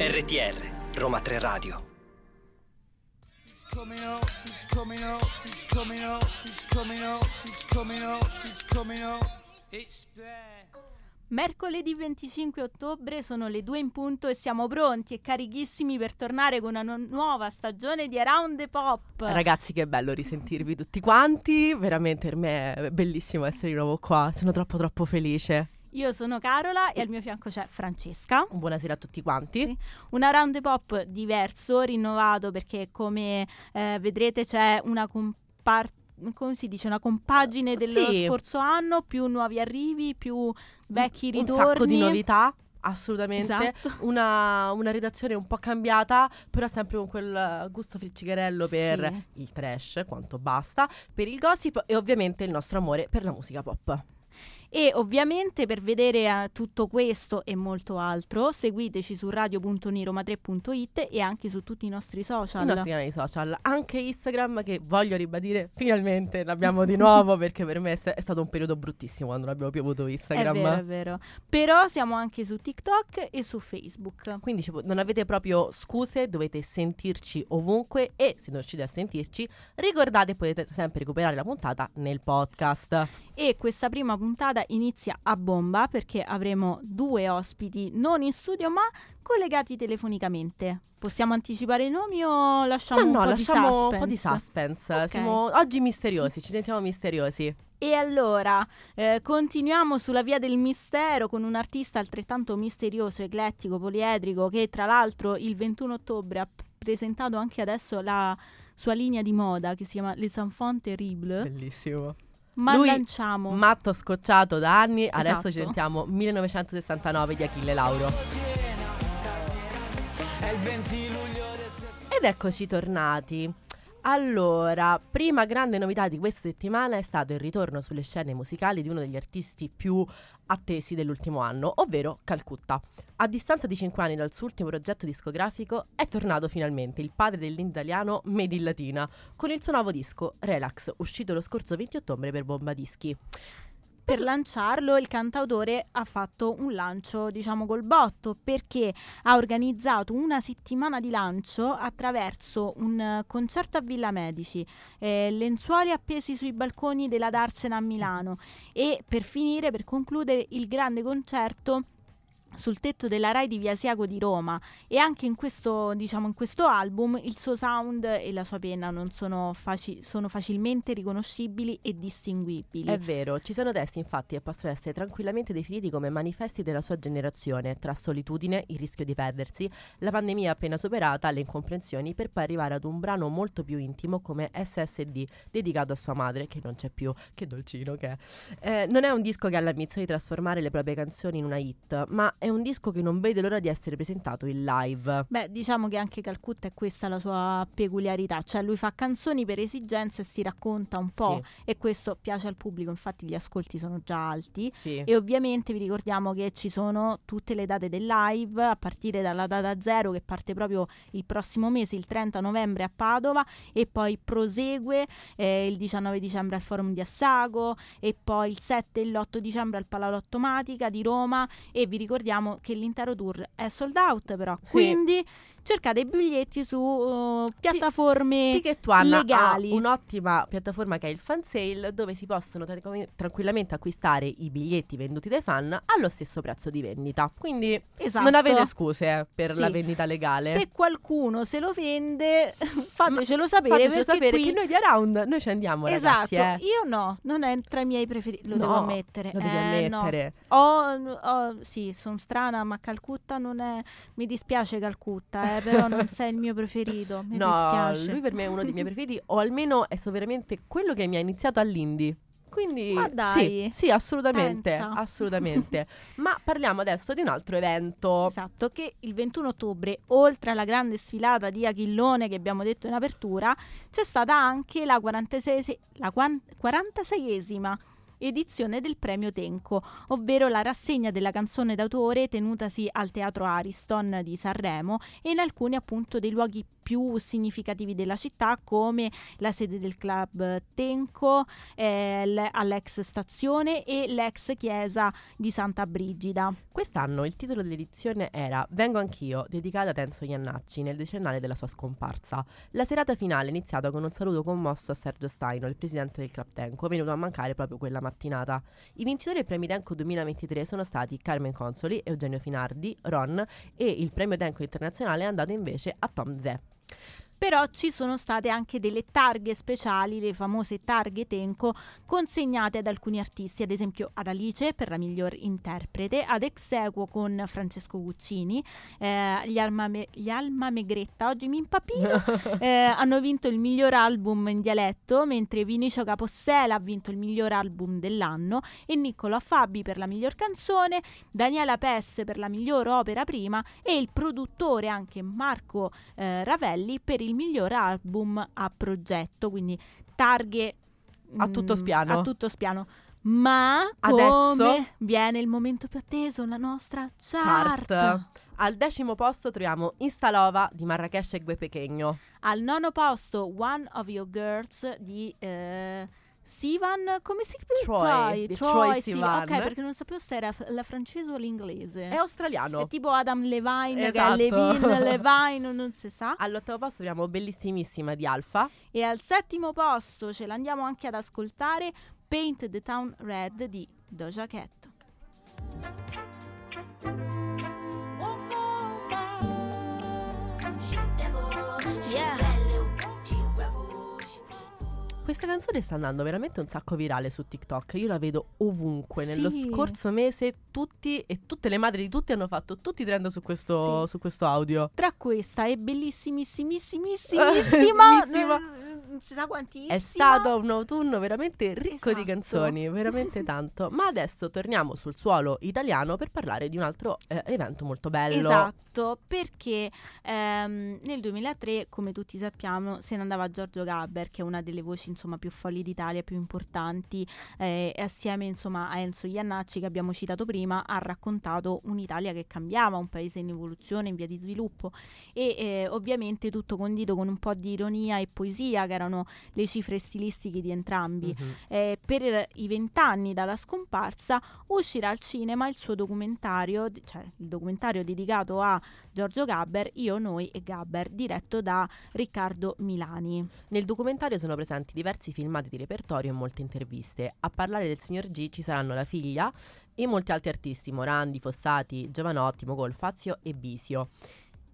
RTR Roma 3 Radio. coming up, coming up, coming up, coming up, coming coming up. It's there. Mercoledì 25 ottobre sono le 2 in punto e siamo pronti e carichissimi per tornare con una nu- nuova stagione di Around the Pop. Ragazzi, che bello risentirvi tutti quanti. Veramente per me è bellissimo essere di nuovo qua. Sono troppo troppo felice. Io sono Carola e al mio fianco c'è Francesca. Buonasera a tutti quanti. Sì. Un Around the Pop diverso, rinnovato perché come eh, vedrete c'è una compar- come si dice, una compagine dello Sì. scorso anno, più nuovi arrivi, più vecchi ritorni. Un sacco di novità. Assolutamente, Esatto. una, una redazione un po' cambiata, però sempre con quel gusto friccicherello per Sì. il trash, quanto basta, per il gossip e ovviamente il nostro amore per la musica pop. E ovviamente per vedere eh, tutto questo e molto altro, seguiteci su radio.niroma3.it e anche su tutti i nostri social. I nostri canali social, anche Instagram che voglio ribadire, finalmente l'abbiamo di nuovo perché per me è è stato un periodo bruttissimo quando non abbiamo più avuto È Instagram. vero, è vero. Però siamo anche su TikTok e su Facebook. Quindi non avete proprio scuse, dovete sentirci ovunque e se non riuscite a sentirci, ricordate potete sempre recuperare la puntata nel podcast. E questa prima puntata inizia a bomba perché avremo due ospiti non in studio ma collegati telefonicamente. Possiamo anticipare i nomi o lasciamo Ma un no, po' lasciamo di un po' di suspense? suspense. Ok. Siamo oggi misteriosi, ci sentiamo misteriosi. E allora, eh, continuiamo sulla via del mistero con un artista altrettanto misterioso, eclettico, poliedrico, che tra l'altro il 21 ottobre ha presentato anche adesso la sua linea di moda che si chiama Les Enfants Terribles. Bellissimo. Ma Lui- lanciamo. Matto scocciato da anni, adesso Esatto. ci sentiamo 1969 di Achille Lauro. Ed eccoci tornati. Allora, prima grande novità di questa settimana è stato il ritorno sulle scene musicali di uno degli artisti più attesi dell'ultimo anno, ovvero Calcutta. A distanza di 5 anni dal suo ultimo progetto discografico è tornato finalmente il padre dell'italiano Made in Latina con il suo nuovo disco Relax, uscito lo scorso 20 ottobre per Bomba Dischi. Per lanciarlo il cantautore ha fatto un lancio, diciamo, col botto, perché ha organizzato una settimana di lancio attraverso un eh, concerto a Villa Medici, eh, lenzuoli appesi sui balconi della Darsena a Milano. E per finire, per concludere, il grande concerto sul tetto della Rai di Via Siago di Roma e anche in questo, diciamo, in questo album il suo sound e la sua penna non sono, faci- sono facilmente riconoscibili e distinguibili. È vero, ci sono testi infatti che possono essere tranquillamente definiti come manifesti della sua generazione, tra solitudine, il rischio di perdersi, la pandemia appena superata, le incomprensioni, per poi arrivare ad un brano molto più intimo come SSD, dedicato a sua madre, che non c'è più, che dolcino che è. Eh, non è un disco che ha l'ambizione di trasformare le proprie canzoni in una hit, ma è un disco che non vede l'ora di essere presentato in live. Beh, diciamo che anche Calcutta è questa la sua peculiarità, cioè lui fa canzoni per esigenze e si racconta un po' Sì. e questo piace al pubblico, infatti gli ascolti sono già alti. Sì. E ovviamente vi ricordiamo che ci sono tutte le date del live, a partire dalla data zero che parte proprio il prossimo mese, il 30 novembre a Padova, e poi prosegue eh, il 19 dicembre al Forum di Assago, e poi il 7 e l'8 dicembre al Palalotomatica di Roma. E vi ricordiamo che l'intero tour è sold out, però. Quindi cercate i biglietti su uh, piattaforme Ticket One legali. ha un'ottima piattaforma che è il fan sale dove si possono tra- tranquillamente acquistare i biglietti venduti dai fan allo stesso prezzo di vendita. Quindi Esatto. non avete scuse eh, per Sì. la vendita legale. Se qualcuno se lo vende, fatecelo sapere. Fatecelo perché sapere qui... che noi di Around noi ci andiamo Esatto, ragazzi. eh. io no, non è tra i miei preferiti, lo No, devo ammettere. Lo devi Eh, no. ammettere. Ho, ho- sì, sono strana, ma Calcutta non è. Mi dispiace Calcutta, eh, però non sei il mio preferito. Mi no, dispiace. lui per me è uno dei miei preferiti, o almeno è stato veramente quello che mi ha iniziato all'indie. Quindi sì, sì, assolutamente, pensa. assolutamente. Ma parliamo adesso di un altro evento. Esatto, che il 21 ottobre, oltre alla grande sfilata di Achillone che abbiamo detto in apertura, c'è stata anche la 46 la quan- 46esima edizione del premio Tenco, ovvero la rassegna della canzone d'autore tenutasi al Teatro Ariston di Sanremo e in alcuni appunto dei luoghi più significativi della città come la sede del club Tenco, eh, all'ex stazione e l'ex chiesa di Santa Brigida. Quest'anno il titolo dell'edizione era Vengo anch'io, dedicata a Enzo Iannacci nel decennale della sua scomparsa. La serata finale è iniziata con un saluto commosso a Sergio Staino, il presidente del club Tenco, venuto a mancare proprio quella mattinata. I vincitori del premio Tenco 2023 sono stati Carmen Consoli, Eugenio Finardi, Ron e il premio Tenco internazionale è andato invece a Tom Zè. Però ci sono state anche delle targhe speciali, le famose targhe Tenco, consegnate ad alcuni artisti, ad esempio ad Alice per la miglior interprete, ad Exequo con Francesco Guccini, eh, gli, Alma Me- gli, Alma Megretta, oggi mi impapino, eh, hanno vinto il miglior album in dialetto, mentre Vinicio Capossela ha vinto il miglior album dell'anno e Niccolo Fabi per la miglior canzone, Daniela Pesse per la miglior opera prima e il produttore anche Marco eh, Ravelli per il miglior album a progetto, quindi targhe a tutto spiano. A tutto spiano. Ma Adesso viene il momento più atteso, la nostra chart. chart. Al decimo posto troviamo Instalova di Marrakesh e Gue Pechegno. Al nono posto One of Your Girls di eh, Sivan, come si chiama? Troy, Troy sì. Sivan. Ok, perché non sapevo se era la francese o l'inglese. È australiano. È tipo Adam Levine, Esatto. Levine, Levine, non si sa. All'ottavo posto troviamo Bellissimissima di Alfa. E al settimo posto ce l'andiamo anche ad ascoltare Paint the Town Red di Doja Cat. Yeah. Questa canzone sta andando veramente un sacco virale su TikTok. Io la vedo ovunque. Nello Sì. scorso mese tutti e tutte le madri di tutti hanno fatto tutti i trend su questo, Sì. su questo audio. Tra questa è bellissimissimissima, Missimissima. non si sa quantissima. È stato un autunno veramente ricco di Esatto. canzoni, veramente tanto. Ma adesso torniamo sul suolo italiano per parlare di un altro eh, evento molto bello. Esatto, perché ehm, nel 2003, come tutti sappiamo, se ne andava Giorgio Gabber, che è una delle voci insomma più folli d'Italia, più importanti, eh, e assieme insomma a Enzo Iannacci che abbiamo citato prima, ha raccontato un'Italia che cambiava, un paese in evoluzione, in via di sviluppo e eh, ovviamente tutto condito con un po' di ironia e poesia, che erano le cifre stilistiche di entrambi. Mhm. Eh, per i vent'anni dalla scomparsa uscirà al cinema il suo documentario, cioè il documentario dedicato a Giorgio Gabber, Io, Noi e Gabber, diretto da Riccardo Milani. Nel documentario sono presenti diversi filmati di repertorio e molte interviste. A parlare del signor G ci saranno la figlia e molti altri artisti, Morandi, Fossati, Giovanotti, Mogol, Fazio e Bisio.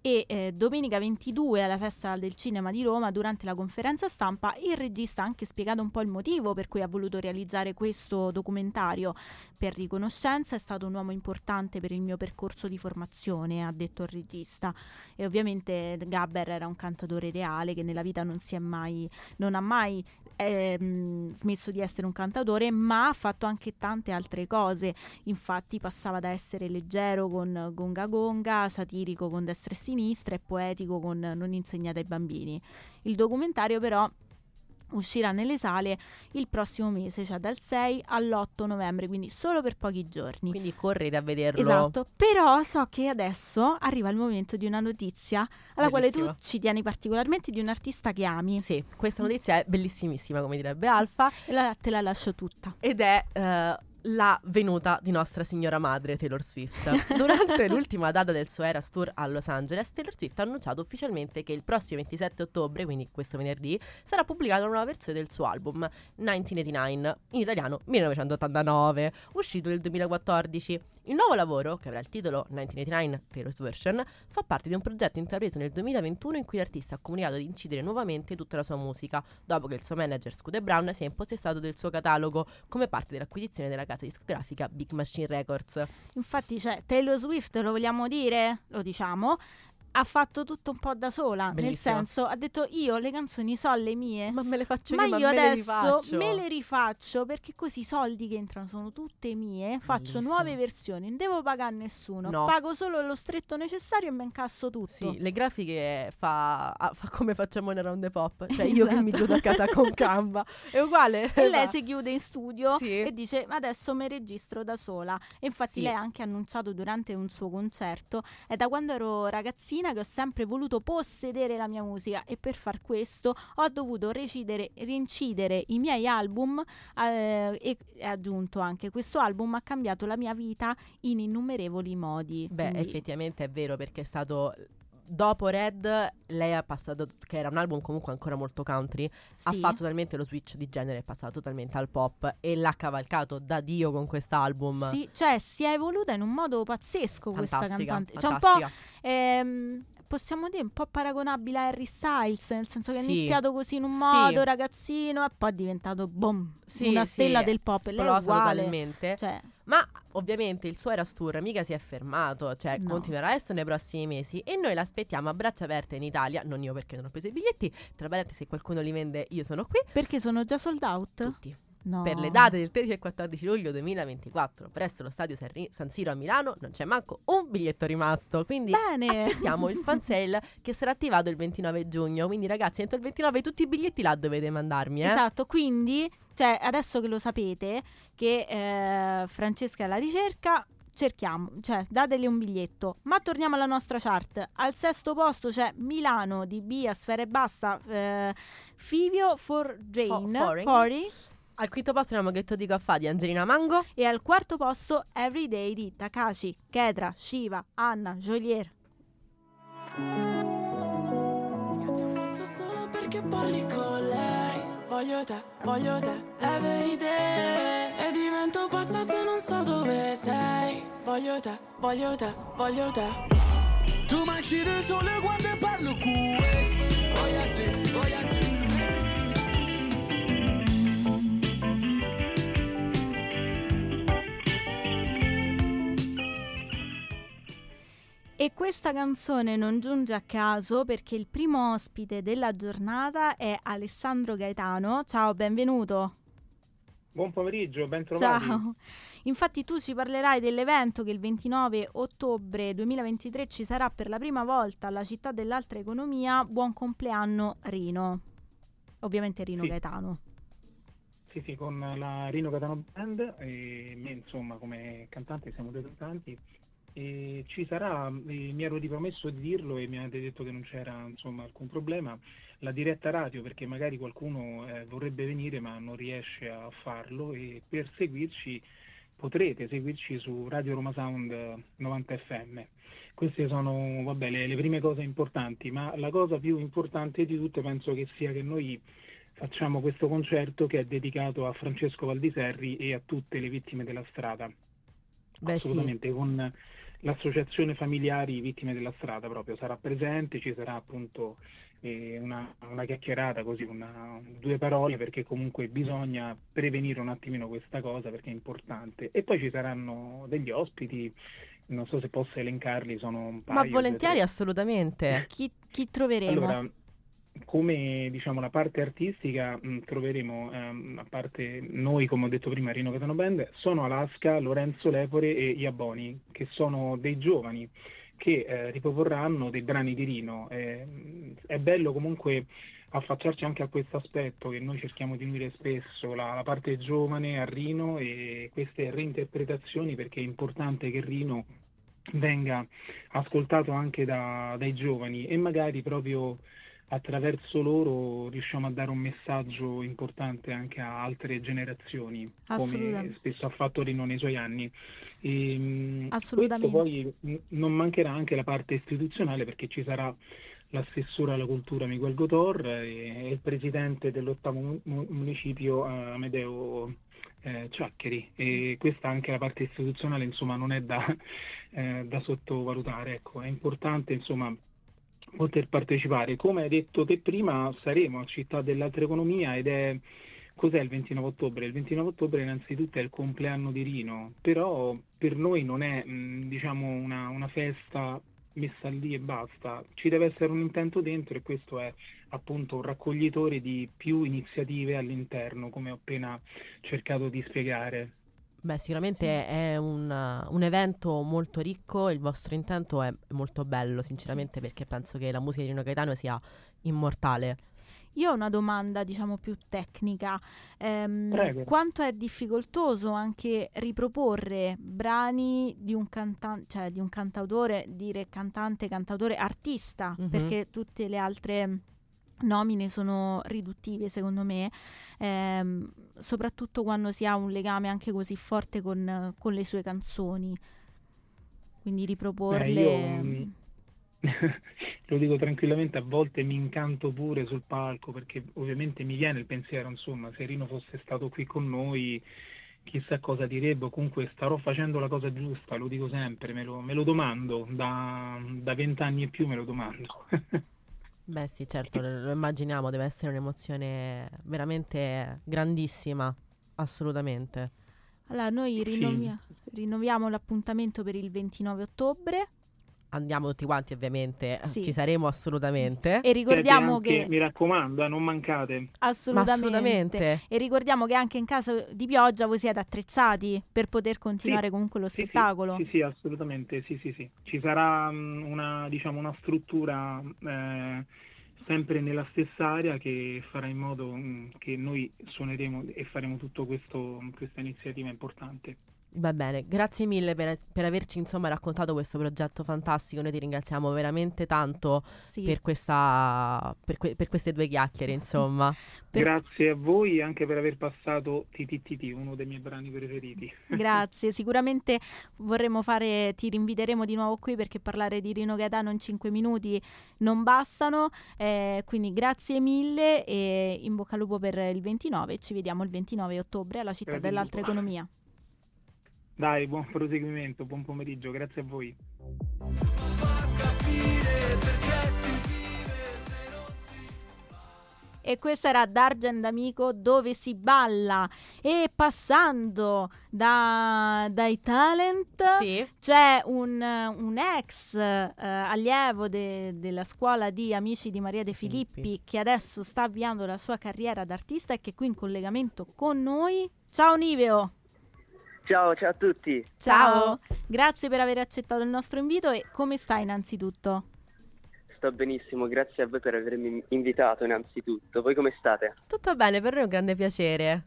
E eh, domenica 22 alla Festa del Cinema di Roma, durante la conferenza stampa, il regista ha anche spiegato un po' il motivo per cui ha voluto realizzare questo documentario. Per riconoscenza è stato un uomo importante per il mio percorso di formazione, ha detto il regista. E ovviamente Gabber era un cantatore reale che nella vita non si è mai, non ha mai ehm, smesso di essere un cantatore, ma ha fatto anche tante altre cose. Infatti passava da essere leggero con Gonga Gonga, satirico con destra e sinistra e poetico con Non insegnate ai bambini. Il documentario però uscirà nelle sale il prossimo mese, cioè dal 6 all'8 novembre, quindi solo per pochi giorni. Quindi correte a vederlo. Esatto, però so che adesso arriva il momento di una notizia alla quale Bellissima. tu ci tieni particolarmente di un artista che ami Sì, questa notizia è bellissimissima, come direbbe Alfa, e la- te la lascio tutta. ed è eh, la venuta di Nostra Signora Madre Taylor Swift. Durante l'ultima data del suo Eras Tour a Los Angeles, Taylor Swift ha annunciato ufficialmente che il prossimo 27 ottobre, quindi questo venerdì, sarà pubblicata una nuova versione del suo album 1989, in italiano 1989, uscito nel 2014. Il nuovo lavoro, che avrà il titolo 1989 Taylor's Version, fa parte di un progetto intrapreso nel 2021 in cui l'artista ha comunicato di incidere nuovamente tutta la sua musica, dopo che il suo manager Scooter Brown si è impossessato del suo catalogo come parte dell'acquisizione della casa discografica Big Machine Records. Infatti c'è Taylor Swift, lo vogliamo dire? Lo diciamo. Ha fatto tutto un po' da sola, Bellissimo. nel senso ha detto io le canzoni sono le mie, Ma me le faccio ma io, ma io le adesso rifaccio. me le rifaccio perché così i soldi che entrano sono tutte mie, faccio Bellissimo. nuove versioni, non devo pagare a nessuno, No. pago solo lo stretto necessario e mi incasso tutto. Sì, le grafiche fa, fa come facciamo in Around the Pop. Cioè io che mi Esatto. chiudo a casa con Canva. È uguale. E lei va. si chiude in studio Sì. e dice adesso mi registro da sola. E infatti Sì. lei ha anche annunciato durante un suo concerto, è da quando ero ragazzina che ho sempre voluto possedere la mia musica e per far questo ho dovuto recidere, rincidere i miei album eh, e e aggiunto anche questo album ha cambiato la mia vita in innumerevoli modi. Beh, Quindi- effettivamente è vero perché è stato dopo Red lei ha passato che era un album comunque ancora molto country, ha sì. fatto talmente lo switch di genere, è passato totalmente al pop e l'ha cavalcato da Dio con quest'album. Sì, cioè si è evoluta in un modo pazzesco questa Fantastica, cantante. Cioè un po'. Ehm, possiamo dire un po' paragonabile a Harry Styles, nel senso che è Sì. iniziato così in un Sì. modo ragazzino e poi è diventato boom, Sì, una sì, stella del pop. Lei è esplosa uguale. totalmente. Cioè, Ma ovviamente il suo Eras Tour mica si è fermato, cioè No. continuerà adesso nei prossimi mesi e noi l'aspettiamo a braccia aperte in Italia, non io perché non ho preso i biglietti, tra parentesi se qualcuno li vende io sono qui, perché sono già sold out? tutti, No. per le date del 13 e 14 luglio 2024 presso lo stadio San, San Siro a Milano non c'è manco un biglietto rimasto, quindi Bene. aspettiamo il fan sale che sarà attivato il 29 giugno, quindi ragazzi entro il 29 tutti i biglietti là dovete mandarmi, eh? Esatto, quindi cioè, adesso che lo sapete che eh, Francesca è alla ricerca, cerchiamo, cioè dategli un biglietto. Ma torniamo alla nostra chart. Al sesto posto c'è Milano di Bia Sfera e Basta, eh, Fivio for Jane. Fori, Al quinto posto abbiamo Ghetto di Caffà di Angelina Mango. e al quarto posto Everyday di Takashi, Kedra, Shiva, Anna, Jolier. Io ti ammazzo solo perché parli con lei. Voglio te, voglio te, every day. E divento pazza se non so dove sei. Voglio te, voglio te, voglio te. Tu mangi le sole quando parlo questo Voglio te, voglio te E questa canzone non giunge a caso perché il primo ospite della giornata è Alessandro Gaetano. Ciao, benvenuto. Buon pomeriggio, ben trovati. Ciao. Infatti tu ci parlerai dell'evento che il 29 ottobre 2023 ci sarà per la prima volta alla città dell'altra economia. Buon compleanno Rino. Ovviamente Rino Sì. Gaetano. Sì, sì, con la Rino Catano Band e me insomma come cantante siamo due cantanti e ci sarà, eh, mi ero ripromesso di dirlo e mi avete detto che non c'era insomma alcun problema, la diretta radio perché magari qualcuno eh, vorrebbe venire ma non riesce a farlo e per seguirci potrete seguirci su Radio Roma Sound eh, 90 FM. Queste sono vabbè, le, le prime cose importanti, ma la cosa più importante di tutte penso che sia che noi facciamo questo concerto che è dedicato a Francesco Valdiserri e a tutte le vittime della strada. Beh sì, Assolutamente, con l'associazione familiari vittime della strada proprio sarà presente, ci sarà appunto eh, una, una chiacchierata così, una- due parole perché comunque bisogna prevenire un attimino questa cosa perché è importante. E poi ci saranno degli ospiti, non so se posso elencarli, sono un paio. ma volentieri assolutamente. Chi, chi troveremo? Allora, come diciamo la parte artistica mh, troveremo, ehm, a parte noi, come ho detto prima, Rino Catano Band, sono Alaska, Lorenzo Lepore e Iaboni, che sono dei giovani che eh, riproporranno dei brani di Rino. Eh, è bello comunque affacciarci anche a questo aspetto che noi cerchiamo di unire spesso, la, la parte giovane a Rino e queste reinterpretazioni perché è importante che Rino venga ascoltato anche da- dai giovani e magari proprio attraverso loro riusciamo a dare un messaggio importante anche a altre generazioni, come spesso ha fatto Rino nei suoi anni. E, mh, Assolutamente. poi non mancherà anche la parte istituzionale perché ci sarà l'assessore alla cultura Miguel Gotor e il presidente dell'ottavo mu- mu- municipio eh, Amedeo eh, Ciaccheri e questa anche la parte istituzionale insomma non è da, eh, da sottovalutare ecco è importante insomma poter partecipare come hai detto te prima saremo a Città dell'Altra Economia ed è Cos'è il 29 ottobre? Il 29 ottobre innanzitutto è il compleanno di Rino, però per noi non è mh, diciamo una, una festa messa lì e basta, ci deve essere un intento dentro e questo è appunto un raccoglitore di più iniziative all'interno, come ho appena cercato di spiegare. Beh, sicuramente è un, un evento molto ricco, il vostro intento è molto bello, sinceramente, perché penso che la musica di Rino Gaetano sia immortale. Io ho una domanda, diciamo, più tecnica. Ehm, Prego. quanto è difficoltoso anche riproporre brani di un cantante, cioè di un cantautore, dire cantante, cantautore, artista, Mhm. perché tutte le altre nomine sono riduttive, secondo me, ehm, soprattutto quando si ha un legame anche così forte con, con le sue canzoni. Quindi riproporle... io, mm, Lo dico tranquillamente, a volte mi incanto pure sul palco perché ovviamente mi viene il pensiero, insomma, se Rino fosse stato qui con noi chissà cosa direbbe, comunque starò facendo la cosa giusta, lo dico sempre, me lo, me lo domando, da da vent'anni e più me lo domando. Beh, sì, certo, lo, lo immaginiamo, deve essere un'emozione veramente grandissima, assolutamente. Allora, noi Sì. rinnovia- rinnoviamo l'appuntamento per il 29 ottobre Andiamo tutti quanti, ovviamente, Sì. ci saremo assolutamente. e ricordiamo anche- che mi raccomando, eh, non mancate. Ma assolutamente, assolutamente. e ricordiamo che anche in caso di pioggia voi siete attrezzati per poter continuare comunque lo Sì, sì, spettacolo. Sì, sì, assolutamente, sì, sì, sì. Ci sarà mm, una, diciamo, una struttura eh, sempre nella stessa area che farà in modo mm, che noi suoneremo e faremo tutto questo, questa iniziativa importante. Va bene, grazie mille per, per averci insomma raccontato questo progetto fantastico. Noi ti ringraziamo veramente tanto Sì. per, questa, per, que- per queste due chiacchiere, insomma. Per- Grazie a voi anche per aver passato TTTT, uno dei miei brani preferiti. Grazie, sicuramente vorremmo fare, ti rinviteremo di nuovo qui perché parlare di Rino Gaetano in 5 minuti non bastano, eh, quindi grazie mille e in bocca al lupo per il 29, ci vediamo il 29 ottobre alla città lupo. economia. Dai, buon proseguimento, buon pomeriggio, grazie a voi. E questa era D'Argent Amico dove si balla e passando da- dai talent Sì, c'è un, un ex eh, allievo de- della scuola di Amici di Maria De Filippi Filippi. che adesso sta avviando la sua carriera d'artista e che è qui in collegamento con noi. Ciao Niveo! Ciao, ciao a tutti. Ciao! Grazie per aver accettato il nostro invito e come stai innanzitutto? Sto benissimo, grazie a voi per avermi invitato innanzitutto. Voi come state? tutto bene, per noi è un grande piacere.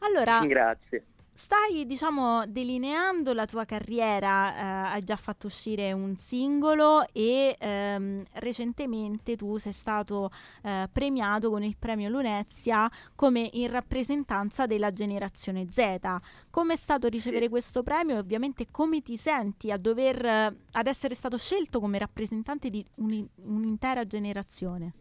Allora, Grazie. Stai, diciamo, delineando la tua carriera, eh, hai già fatto uscire un singolo e ehm, recentemente tu sei stato eh, premiato con il premio Lunezia come in rappresentanza della generazione Z. Come è stato ricevere Sì. questo premio e ovviamente come ti senti a dover, eh, ad essere stato scelto come rappresentante di uni- un'intera generazione?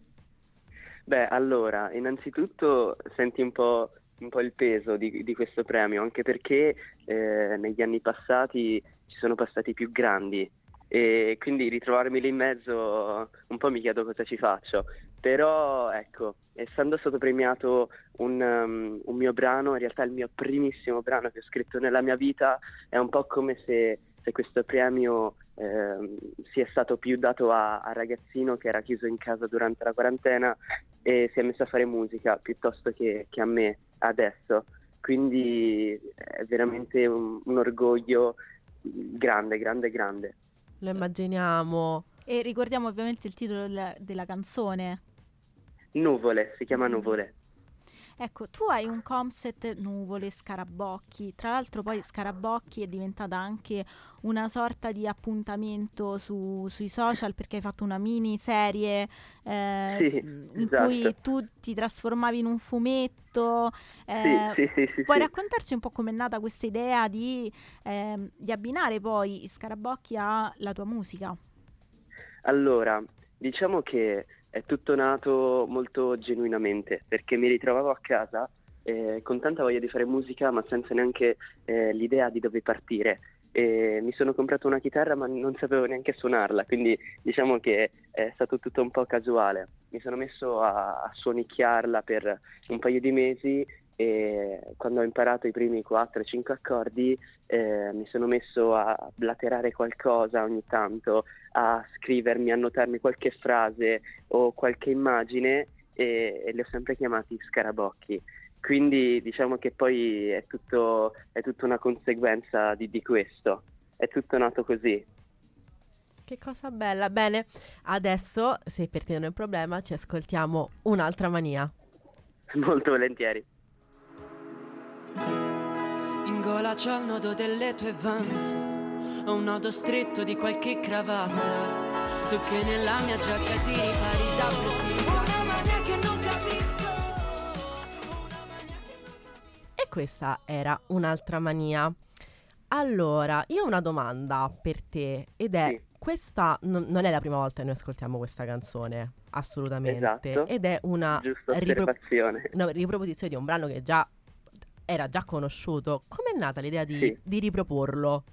Beh, allora, innanzitutto senti un po', un po' il peso di, di questo premio, anche perché eh, negli anni passati ci sono passati più grandi e quindi ritrovarmi lì in mezzo un po' mi chiedo cosa ci faccio. Però ecco, essendo stato premiato un, um, un mio brano, in realtà il mio primissimo brano che ho scritto nella mia vita, è un po' come se, se questo premio ehm, sia stato più dato a, a ragazzino che era chiuso in casa durante la quarantena e si è messo a fare musica piuttosto che, che a me adesso. Quindi è veramente un, un orgoglio grande, grande, grande. Lo immaginiamo. E ricordiamo ovviamente il titolo della- della canzone. Nuvole, si chiama Nuvole. Ecco, tu hai un concept nuvole, scarabocchi. Tra l'altro, poi Scarabocchi è diventata anche una sorta di appuntamento su- sui social perché hai fatto una miniserie eh, Sì, in esatto. cui tu ti trasformavi in un fumetto. eh, sì, sì, Puoi raccontarci un po' com'è nata questa idea di, ehm, di abbinare poi Scarabocchi alla tua musica? Allora, diciamo che è tutto nato molto genuinamente, perché mi ritrovavo a casa eh, con tanta voglia di fare musica, ma senza neanche eh, l'idea di dove partire. E mi sono comprato una chitarra, ma non sapevo neanche suonarla, quindi diciamo che è stato tutto un po' casuale. Mi sono messo a, a suonicchiarla per un paio di mesi e quando ho imparato i primi 4-5 accordi eh, mi sono messo a blaterare qualcosa ogni tanto, a scrivermi, a notarmi qualche frase o qualche immagine e, e li ho sempre chiamati scarabocchi. Quindi diciamo che poi è tutto, è tutta una conseguenza di, di questo, è tutto nato così. Che cosa bella. Bene, adesso, se per te non è un problema, ci ascoltiamo un'altra mania. Molto volentieri. In gola c'ho il nodo delle tue vans Ho un nodo stretto di qualche cravatta Tu che nella mia giacca ti ripari da prestigio Una mania che non capisco Una mania che E questa era un'altra mania. Allora, io ho una domanda per te ed è Sì. questa non, non è la prima volta che noi ascoltiamo questa canzone, assolutamente, Esatto. ed è una ripro- una riproposizione di un brano che già era già conosciuto. Com'è nata l'idea di, Sì. di riproporlo?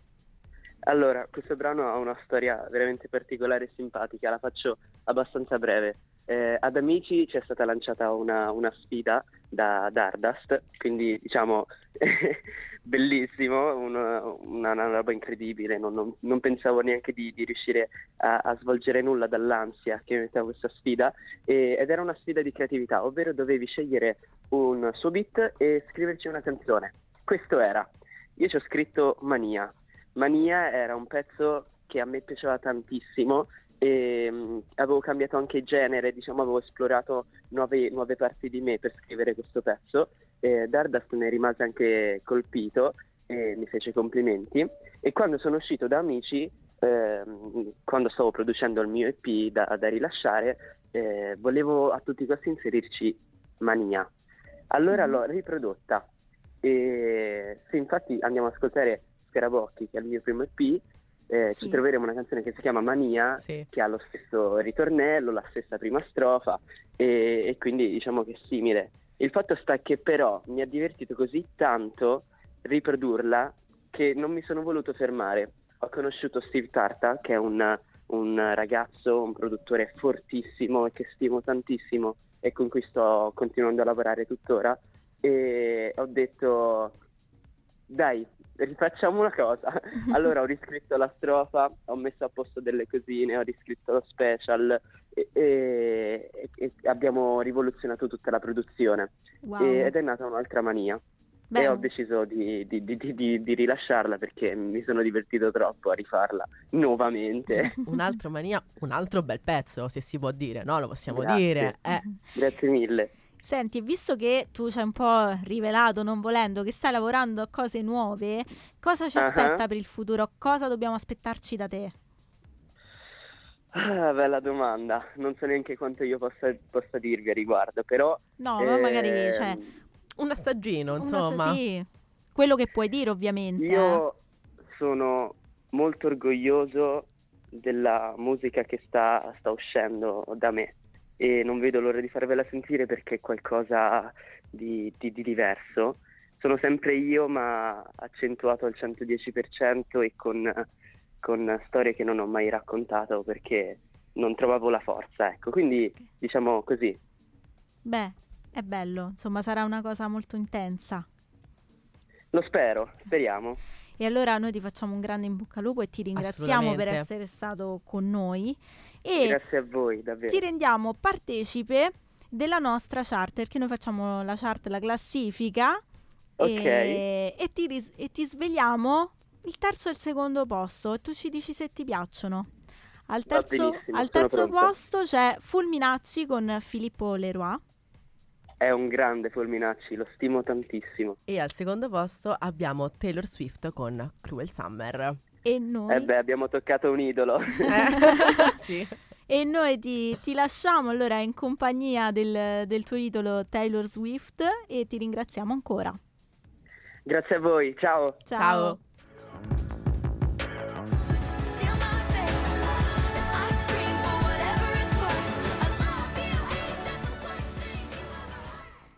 Allora, questo brano ha una storia veramente particolare e simpatica, la faccio abbastanza breve. Eh, ad Amici ci è stata lanciata una, una sfida da Dardust, quindi diciamo bellissimo, una, una- una roba incredibile, non, non- non pensavo neanche di, di riuscire a, a svolgere nulla dall'ansia che metteva questa sfida e- ed era una sfida di creatività, ovvero dovevi scegliere un suo beat e scriverci una canzone. Questo era. Io ci ho scritto Mania. Mania era un pezzo che a me piaceva tantissimo e mh, avevo cambiato anche genere, diciamo avevo esplorato nuove, nuove parti di me per scrivere questo pezzo. E Dardust ne rimase anche colpito e mi fece complimenti. E quando sono uscito da Amici, ehm, quando stavo producendo il mio EP da, da rilasciare, eh, volevo a tutti i costi inserirci Mania. Allora l'ho riprodotta e se infatti andiamo ad ascoltare Scarabocchi, che è il mio primo EP, eh, Sì. ci troveremo una canzone che si chiama Mania, Sì. che ha lo stesso ritornello, la stessa prima strofa e, e quindi diciamo che è simile. Il fatto sta che però mi ha divertito così tanto riprodurla che non mi sono voluto fermare. Ho conosciuto Steve Tarta, che è un, un ragazzo, un produttore fortissimo e che stimo tantissimo e con cui sto continuando a lavorare tuttora e ho detto dai, rifacciamo una cosa. Allora ho riscritto la strofa, ho messo a posto delle cosine, ho riscritto lo special e, e- e abbiamo rivoluzionato tutta la produzione Wow. E- ed è nata un'altra mania. Beh, E ho deciso di, di- di- di- di- di rilasciarla perché mi sono divertito troppo a rifarla nuovamente. Un altro mania, un altro bel pezzo, se si può dire, no? Lo possiamo Grazie. dire. Eh, Grazie mille. Senti, visto che tu ci hai un po' rivelato, non volendo, che stai lavorando a cose nuove, cosa ci Ah. aspetta per il futuro? Cosa dobbiamo aspettarci da te? Ah, bella domanda. Non so neanche quanto io possa, possa dirvi a riguardo, però... No, ma magari, ehm, cioè, un assaggino, insomma. sì, quello che puoi dire ovviamente. eh. Io sono molto orgoglioso della musica che sta, sta uscendo da me e non vedo l'ora di farvela sentire perché è qualcosa di, di- di diverso. Sono sempre io, ma accentuato al 110% e con, con storie che non ho mai raccontato perché non trovavo la forza. Ecco, quindi diciamo così. Beh, è bello, insomma, sarà una cosa molto intensa. Lo spero, speriamo. E allora noi ti facciamo un grande in bocca al lupo e ti ringraziamo per essere stato con noi e Grazie a voi, davvero. ti rendiamo partecipe della nostra chart, perché noi facciamo la chart, la classifica Ok. e, e ti, ris- e ti svegliamo il terzo e il secondo posto e tu ci dici se ti piacciono. Al terzo, al terzo posto c'è Fulminacci con Filippo Leroy. È un grande Fulminacci, lo stimo tantissimo. E al secondo posto abbiamo Taylor Swift con Cruel Summer. E noi, Eh beh, abbiamo toccato un idolo. sì. e noi ti, ti lasciamo allora in compagnia del, del tuo idolo Taylor Swift e ti ringraziamo ancora. Grazie a voi, ciao. Ciao. Steal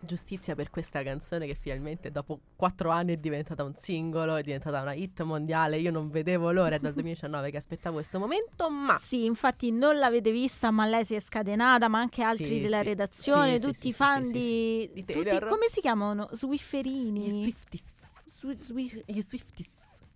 giustizia per questa canzone che finalmente dopo quattro anni è diventata un singolo, è diventata una hit mondiale. Io non vedevo l'ora dal 2019 che aspettavo questo momento, ma Sì, infatti non l'avete vista, ma lei si è scatenata, ma anche altri Sì, della sì. redazione, Sì, tutti i fan di... Di tutti- come si chiamano? Swifferini? gli Swifties, Swi- Swi- gli Swifties.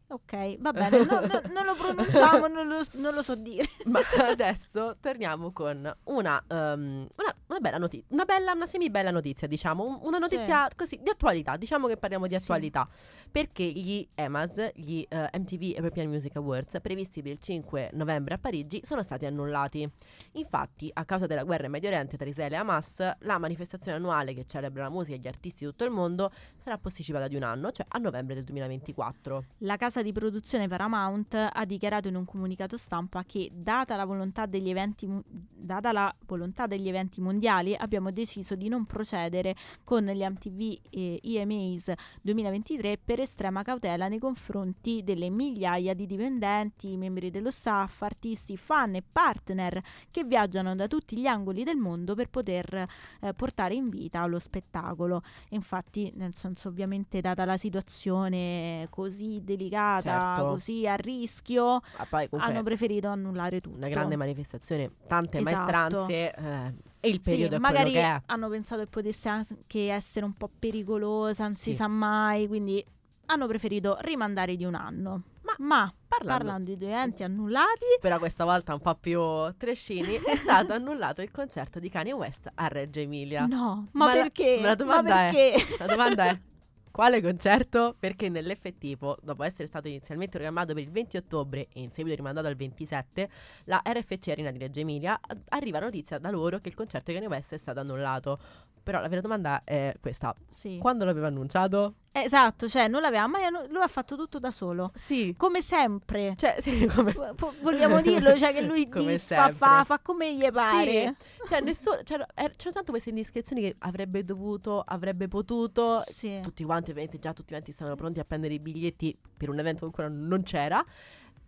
ok, va bene, no- no- non lo pronunciamo, non lo, non lo so dire. Ma adesso torniamo con una, ehm, una, una bella notizia, una bella, una semi bella notizia, diciamo, un- una notizia così di attualità, diciamo che parliamo di Sì. attualità, perché gli EMAS, gli eh, MTV European Music Awards, previsti per il 5 novembre a Parigi, sono stati annullati. Infatti, a causa della guerra in Medio Oriente tra Israele e Hamas, la manifestazione annuale che celebra la musica e gli artisti di tutto il mondo sarà posticipata di un anno, cioè a novembre del 2024. La casa di produzione Paramount ha dichiarato in un comunicato stampa che, data la volontà degli eventi, mo- data la volontà degli eventi mondiali, abbiamo deciso di non procedere con gli MTV e EMAs 2023 per estrema cautela nei confronti delle migliaia di dipendenti, membri dello staff, artisti, fan e partner che viaggiano da tutti gli angoli del mondo per poter eh, portare in vita lo spettacolo. E infatti, nel senso, ovviamente, data la situazione così delicata, Certo. così a rischio, poi comunque hanno preferito annullare tutto. una grande manifestazione, tante Esatto. maestranze eh, e il Sì, periodo è magari quello che è. hanno pensato che potesse anche essere un po' pericolosa, non si Sì. sa mai, quindi hanno preferito rimandare di un anno. Ma, parlando- parlando di eventi annullati, Però questa volta un po' più trescini è stato annullato il concerto di Kanye West a Reggio Emilia. no, ma, Ma la- perché? la domanda ma è- perché? La domanda è quale concerto? Perché nell'effettivo, dopo essere stato inizialmente programmato per il 20 ottobre e in seguito rimandato al 27, la RFC Arena di Reggio Emilia arriva notizia da loro che il concerto di Kanye West è stato annullato. Però la vera domanda è questa: Sì. quando l'aveva annunciato? Esatto, cioè non l'aveva mai lui ha fatto tutto da solo, Sì. come sempre. Cioè, sì, come po- vogliamo dirlo, cioè che lui Come dis- fa, fa, come gli pare. Cioè, nessuno, c'era- er- c'erano tanto queste indiscrezioni che avrebbe dovuto, avrebbe potuto. Sì. Tutti quanti, ovviamente, già tutti quanti stavano pronti a prendere i biglietti per un evento che ancora non c'era.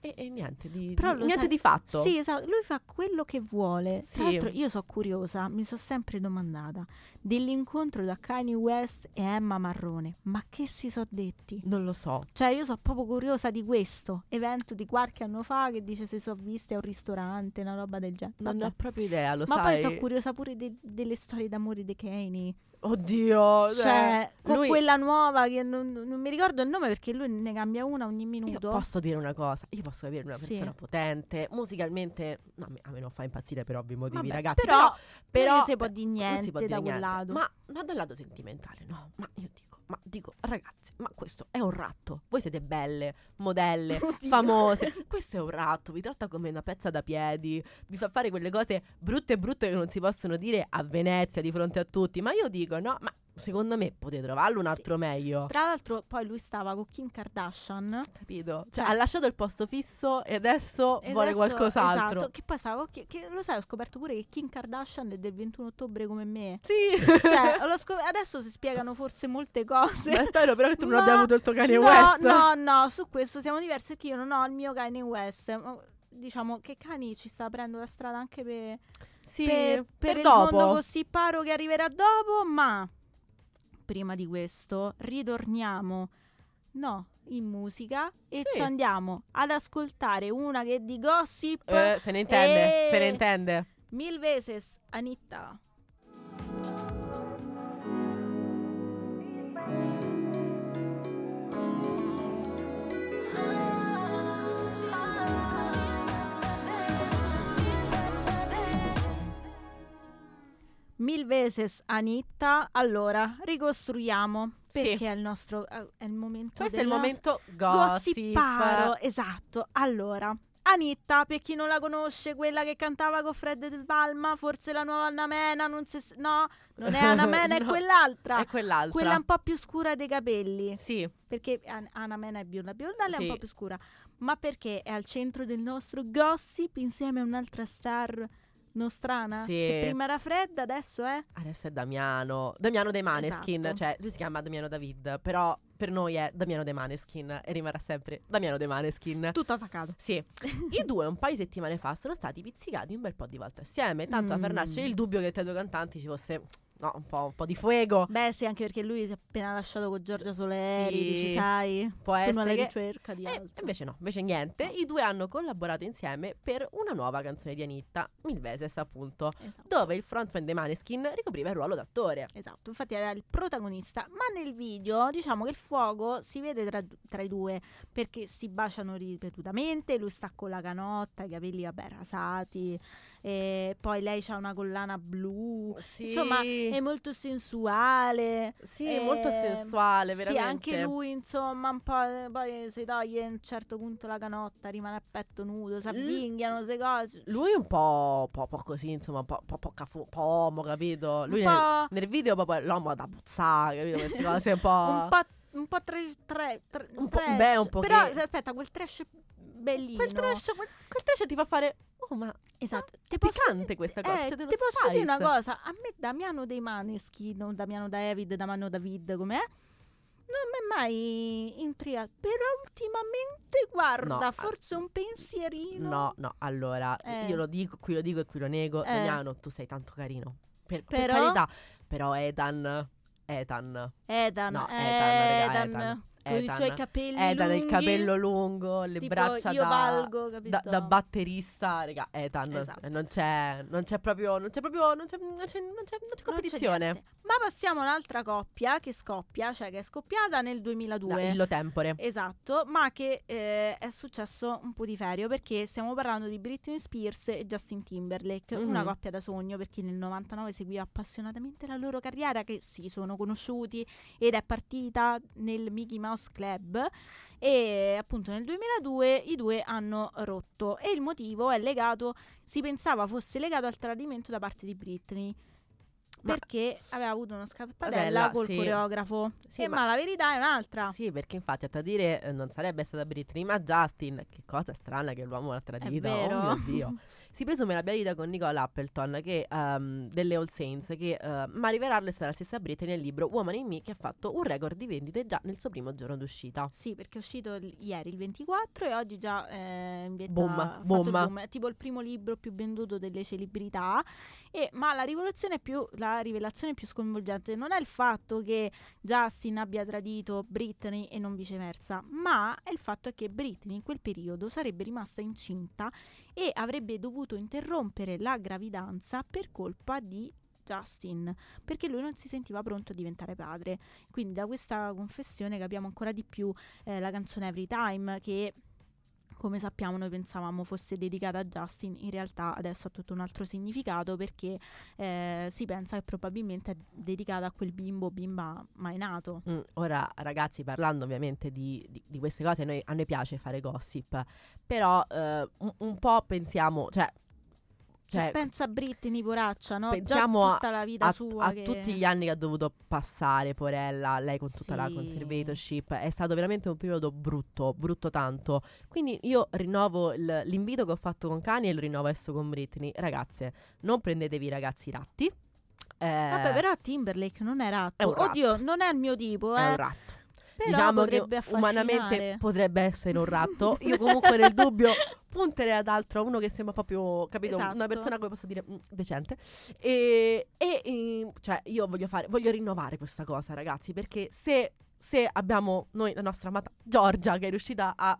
E, e niente, di, Però di- niente sai- di fatto. Sì, esatto, lui fa quello che vuole. Tra Sì. l'altro io sono curiosa, mi sono sempre domandata dell'incontro da Kanye West e Emma Marrone, ma che si sono detti? Non lo so. Cioè io sono proprio curiosa di questo evento di qualche anno fa che dice se sono viste a un ristorante, una roba del genere. Non ne Vabbè. ho proprio idea, lo Ma sai. poi sono curiosa pure de- delle storie d'amore di Kanye. Oddio. Cioè, con lui- quella nuova che non, non mi ricordo il nome perché lui ne cambia una ogni Io minuto. posso dire una cosa, io posso capire una Sì. persona potente, musicalmente, no, a me, non fa impazzire per ovvi motivi, Vabbè, ragazzi, però, però, però non si può eh, dire non si niente può da dire quel niente. lato. Ma, ma dal lato sentimentale, no, ma io dico, ma dico, ragazzi, ma questo è un ratto, voi siete belle, modelle, Oddio. famose, questo è un ratto, vi tratta come una pezza da piedi, vi fa fare quelle cose brutte e brutte che non si possono dire a Venezia di fronte a tutti, ma io dico, no, ma secondo me potete trovarlo un Sì. altro meglio. Tra l'altro, poi lui stava con Kim Kardashian. Capito? Cioè, Cioè- ha lasciato il posto fisso e adesso E vuole adesso- qualcos'altro. Esatto, che poi stavo. Che, che- lo sai, ho scoperto pure che Kim Kardashian è del 21 ottobre come me. Sì. Cioè, scop- adesso si spiegano forse molte cose. Ma spero però che tu non abbia avuto il tuo Kanye no, West. No, no, su questo siamo diversi perché io non ho il mio Kanye West. Diciamo che Kanye ci sta aprendo la strada anche per, Sì, per, per il dopo. mondo così paro che arriverà dopo, ma prima di questo ritorniamo no, in musica e Sì. ci andiamo ad ascoltare una che di gossip Eh, se ne intende, Eh. se ne intende. mil veces Anita. Mil veces Anita. Allora, ricostruiamo Sì. perché è il nostro è il momento Questo è il momento gossip. Gossiparo, esatto. Allora, Anitta, per chi non la conosce, quella che cantava con Fred del Palma, forse la nuova Anna Mena, non si no, non è Anna Mena, è No, quell'altra. È quell'altra. Quella un po' più scura dei capelli. Sì, Perché An- Anna Mena è bionda, bionda lei è Sì. un po' più scura. Ma perché è al centro del nostro gossip insieme a un'altra star nostrana? Sì. Se prima era Fred, adesso è... adesso è Damiano. Damiano dei Maneskin, Esatto. cioè lui si chiama Damiano David, però per noi è Damiano dei Maneskin e rimarrà sempre Damiano dei Maneskin. Tutto attaccato. Sì, i due un paio di settimane fa sono stati pizzicati un bel po' di volte assieme, tanto Mm. a far nascere il dubbio che tra i due cantanti ci fosse no, un po', un po' di fuego. Beh, sì, anche perché lui si è appena lasciato con Giorgia Soleri, Sì. dici, sai, Può sono essere alla che- ricerca di E altro. invece no, invece niente. I due hanno collaborato insieme per una nuova canzone di Anitta, Milveses appunto, Esatto. dove il frontman dei Maneskin ricopriva il ruolo d'attore. Esatto, infatti era il protagonista, ma nel video diciamo che il fuoco si vede tra, tra i due perché si baciano ripetutamente, lui sta con la canotta, i capelli vabbè rasati, e poi lei ha una collana blu, Sì, insomma è molto sensuale. sì, eh, molto sensuale, veramente. Sì, anche lui insomma un po', eh, poi si toglie a un certo punto la canotta, rimane a petto nudo, si avvinghiano, queste cose. Lui un po', po', po' così, insomma, un po', po', po', cafu- po' uomo, capito? Lui nel, nel video proprio l'uomo da puzzare, capito? Queste cose un po'... un po', un po' tre, tre, tre- Un po'- trash. beh, un po' Però che- aspetta, quel trash bellino. Quel trash, quel, quel trash ti fa fare... Oh, ma Esatto. è piccante dire- questa cosa, Eh, dello ti posso dire una spice. cosa? A me Damiano dei Maneskin, non Damiano David, Damiano David, com'è? Non mi è mai intrigato. Però ultimamente, guarda, No, forse un pensierino. No, no, allora, Eh. io lo dico, qui lo dico e qui lo nego. Eh. Damiano, tu sei tanto carino. Per, per Però? carità, però Ethan... Ethan... Edan, No, Edan, Ethan, raga, Edan, Ethan. con i suoi Ethan. capelli Ethan, il lunghi, capello lungo, le tipo braccia da... valgo? Da, da batterista, raga, Ethan, Esatto. eh, non c'è, non c'è proprio, non c'è proprio, non c'è, non c'è, non c'è, non c'è Non competizione. niente. Ma passiamo a un'altra coppia che scoppia, cioè che è scoppiata nel 2002. No, illo tempore. Esatto, ma che eh, è successo un po' di ferio perché stiamo parlando di Britney Spears e Justin Timberlake, Mhm. una coppia da sogno per chi nel 99 seguiva appassionatamente la loro carriera che si sono conosciuti ed è partita nel Mickey Mouse Club e appunto nel 2002 i due hanno rotto e il motivo è legato, si pensava fosse legato al tradimento da parte di Britney. Ma- Perché aveva avuto una scappadella Padella, col sì. coreografo. Sì, Eh, ma- ma... la verità è un'altra. Sì, perché infatti a tradire eh, non sarebbe stata Britney, ma Justin. Che cosa strana che l'uomo l'ha tradita. Oh mio Dio. Si presume l'abbia dita con Nicole Appleton, che, ehm, delle All Saints, che, eh, ma a rivelarlo è stata la stessa Britney nel libro Woman in Me, che ha fatto un record di vendite già nel suo primo giorno d'uscita. Sì, perché è uscito il- ieri il 24 e oggi già eh, in vetta Boom, fatto boom. il boom. È tipo il primo libro più venduto delle celebrità. E, ma la rivoluzione più, la rivelazione più sconvolgente non è il fatto che Justin abbia tradito Britney e non viceversa, ma è il fatto che Britney in quel periodo sarebbe rimasta incinta e avrebbe dovuto interrompere la gravidanza per colpa di Justin, perché lui non si sentiva pronto a diventare padre. Quindi da questa confessione capiamo ancora di più eh, la canzone Every Time che come sappiamo noi pensavamo fosse dedicata a Justin, in realtà adesso ha tutto un altro significato perché eh, si pensa che probabilmente è dedicata a quel bimbo bimba mai nato. Mm, ora, ragazzi, parlando ovviamente di, di- di queste cose, noi- a noi piace fare gossip, però eh, un, un po' pensiamo, cioè, Cioè, cioè, pensa a Britney, poraccia, no? pensiamo Già tutta la vita a, sua a che... tutti gli anni che ha dovuto passare, porella, lei con tutta la Sì. conservatorship, è stato veramente un periodo brutto, brutto tanto. Quindi io rinnovo il- l'invito che ho fatto con Cani e lo rinnovo adesso con Britney. Ragazze, non prendetevi i ragazzi ratti. Eh, Vabbè, però Timberlake non è ratto. È un ratto. Oddio, non è il mio tipo, è eh. un ratto. Però diciamo che umanamente potrebbe essere un ratto. Io comunque nel dubbio punterei ad altro, a uno che sembra proprio, capito, una Esatto. persona come posso dire mm, decente. E, e, eh, cioè io voglio fare, voglio rinnovare questa cosa, ragazzi, perché se, se abbiamo noi la nostra amata Giorgia che è riuscita a,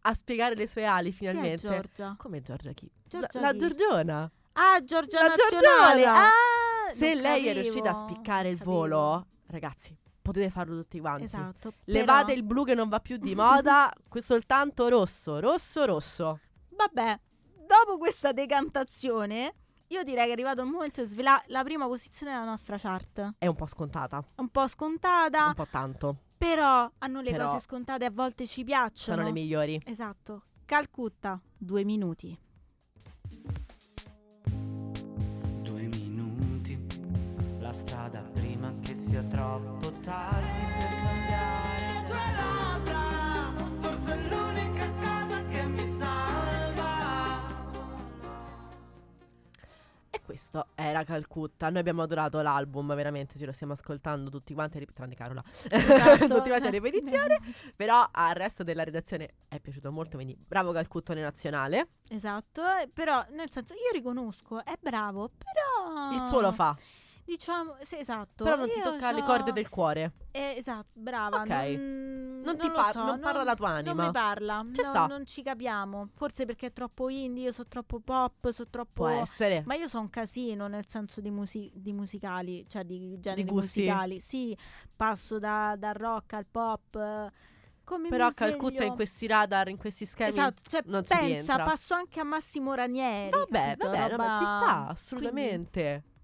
a spiegare le sue ali Chi è finalmente. Giorgia? Come Giorgia chi? Giorgia la, la chi? Giorgiona. Ah, Giorgia La Nazionale. Giorgiona. Ah, Se lei è capivo, riuscita a spiccare il capivo. volo, ragazzi, potete farlo tutti quanti. Esatto. Levate però- il blu che non va più di moda, soltanto rosso, rosso, rosso. Vabbè, dopo questa decantazione, io direi che è arrivato il momento di svelare la prima posizione della nostra chart. È un po' scontata, Un po' scontata, un po' tanto. però a noi le Però- cose scontate a volte ci piacciono. Sono le migliori. Esatto. Calcutta, due minuti. Due minuti, la strada prima che sia troppo tardi questo era Calcutta. Noi abbiamo adorato l'album, veramente, ce lo stiamo ascoltando tutti quanti, rip- tranne Carola. Esatto, tutti quanti a ripetizione. Però al resto della redazione è piaciuto molto, quindi bravo Calcuttone nazionale. Esatto, eh, però nel senso io riconosco, è bravo, però... Il suo lo fa. Diciamo, sì, esatto. Però non ti Io tocca le c'ho- corde del cuore. Eh, esatto, brava. Ok. Non, Non ti lo par- so, non parla la tua anima. Non mi parla. Ci no, sta. Non ci capiamo. Forse perché è troppo indie, io sono troppo pop, sono troppo... Può essere. Ma io sono un casino nel senso di, musi- di musicali, cioè di generi gusti. musicali. Sì, passo da- dal rock al pop. Come Però Calcutta in questi radar, in questi schemi. Esatto, cioè non si pensa, rientra. passo anche a Massimo Ranieri. Vabbè, capito? vabbè, no, ma ci Roba- sta, assolutamente. Quindi.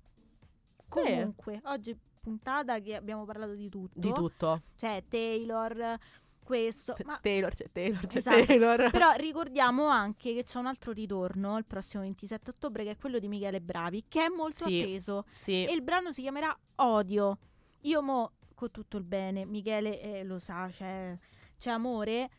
Comunque, oggi puntata che abbiamo parlato di tutto. Di tutto. Cioè Taylor, questo. Ma- Taylor, c'è Taylor, c'è Esatto. Taylor. Però ricordiamo anche che c'è un altro ritorno il prossimo 27 ottobre che è quello di Michele Bravi, che è molto Sì. atteso. Sì. E il brano si chiamerà Odio. Io mo, con tutto il bene, Michele eh, lo sa, c'è, c'è amore,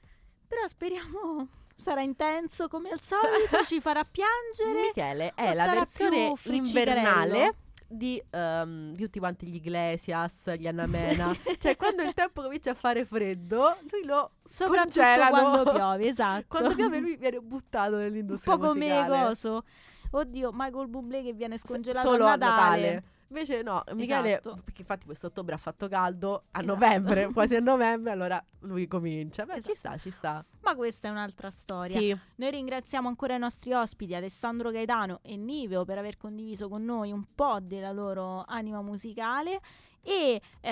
però speriamo sarà intenso come al solito, ci farà piangere. Michele è la versione invernale di, ehm, di tutti quanti gli Iglesias, gli Annamena. cioè, quando il tempo comincia a fare freddo, lui lo Soprattutto congelano. quando piove, esatto. Quando piove lui viene buttato un nell'industria po' come musicale. coso. Oddio, Michael Bublé che viene S- scongelato solo a Natale. Invece no, Michele, Esatto. perché infatti questo ottobre ha fatto caldo, a Esatto. novembre, quasi a novembre, allora lui comincia. Beh, ci Esatto. sta, ci sta. Ma questa è un'altra storia. Sì, Noi ringraziamo ancora i nostri ospiti Alessandro Gaetano e Niveo per aver condiviso con noi un po' della loro anima musicale e eh,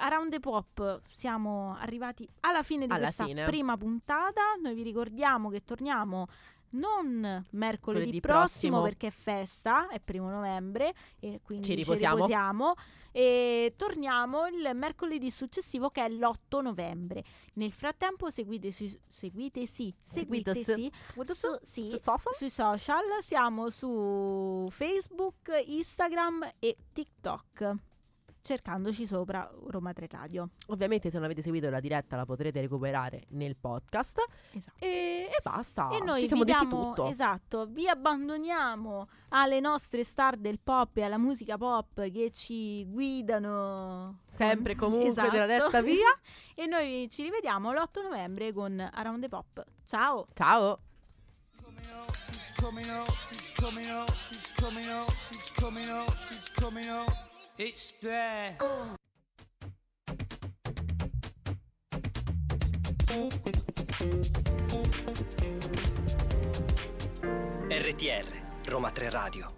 Around the Pop siamo arrivati alla fine di Alla questa fine. prima puntata. Noi vi ricordiamo che torniamo non mercoledì prossimo, prossimo. perché è festa, è primo novembre e quindi Ci riposiamo. riposiamo. e torniamo il mercoledì successivo che è l'8 novembre. Nel frattempo seguiteci, seguiteci, seguiteci Seguiteci. su, sì, Su social? sui social, siamo su Facebook, Instagram e TikTok. Cercandoci sopra Roma 3 Radio. Ovviamente se non avete seguito la diretta la potrete recuperare nel podcast Esatto. e, e basta. E noi Ci siamo vi detti diamo, tutto. esatto, vi abbandoniamo alle nostre star del pop e alla musica pop che ci guidano Sempre e comunque Esatto. della retta via. e noi ci rivediamo l'8 novembre con Around the Pop. Ciao! Ciao. coming up, he's coming up, he's coming up, he's coming up, he's coming up. It's there. RTR, Roma 3 Radio.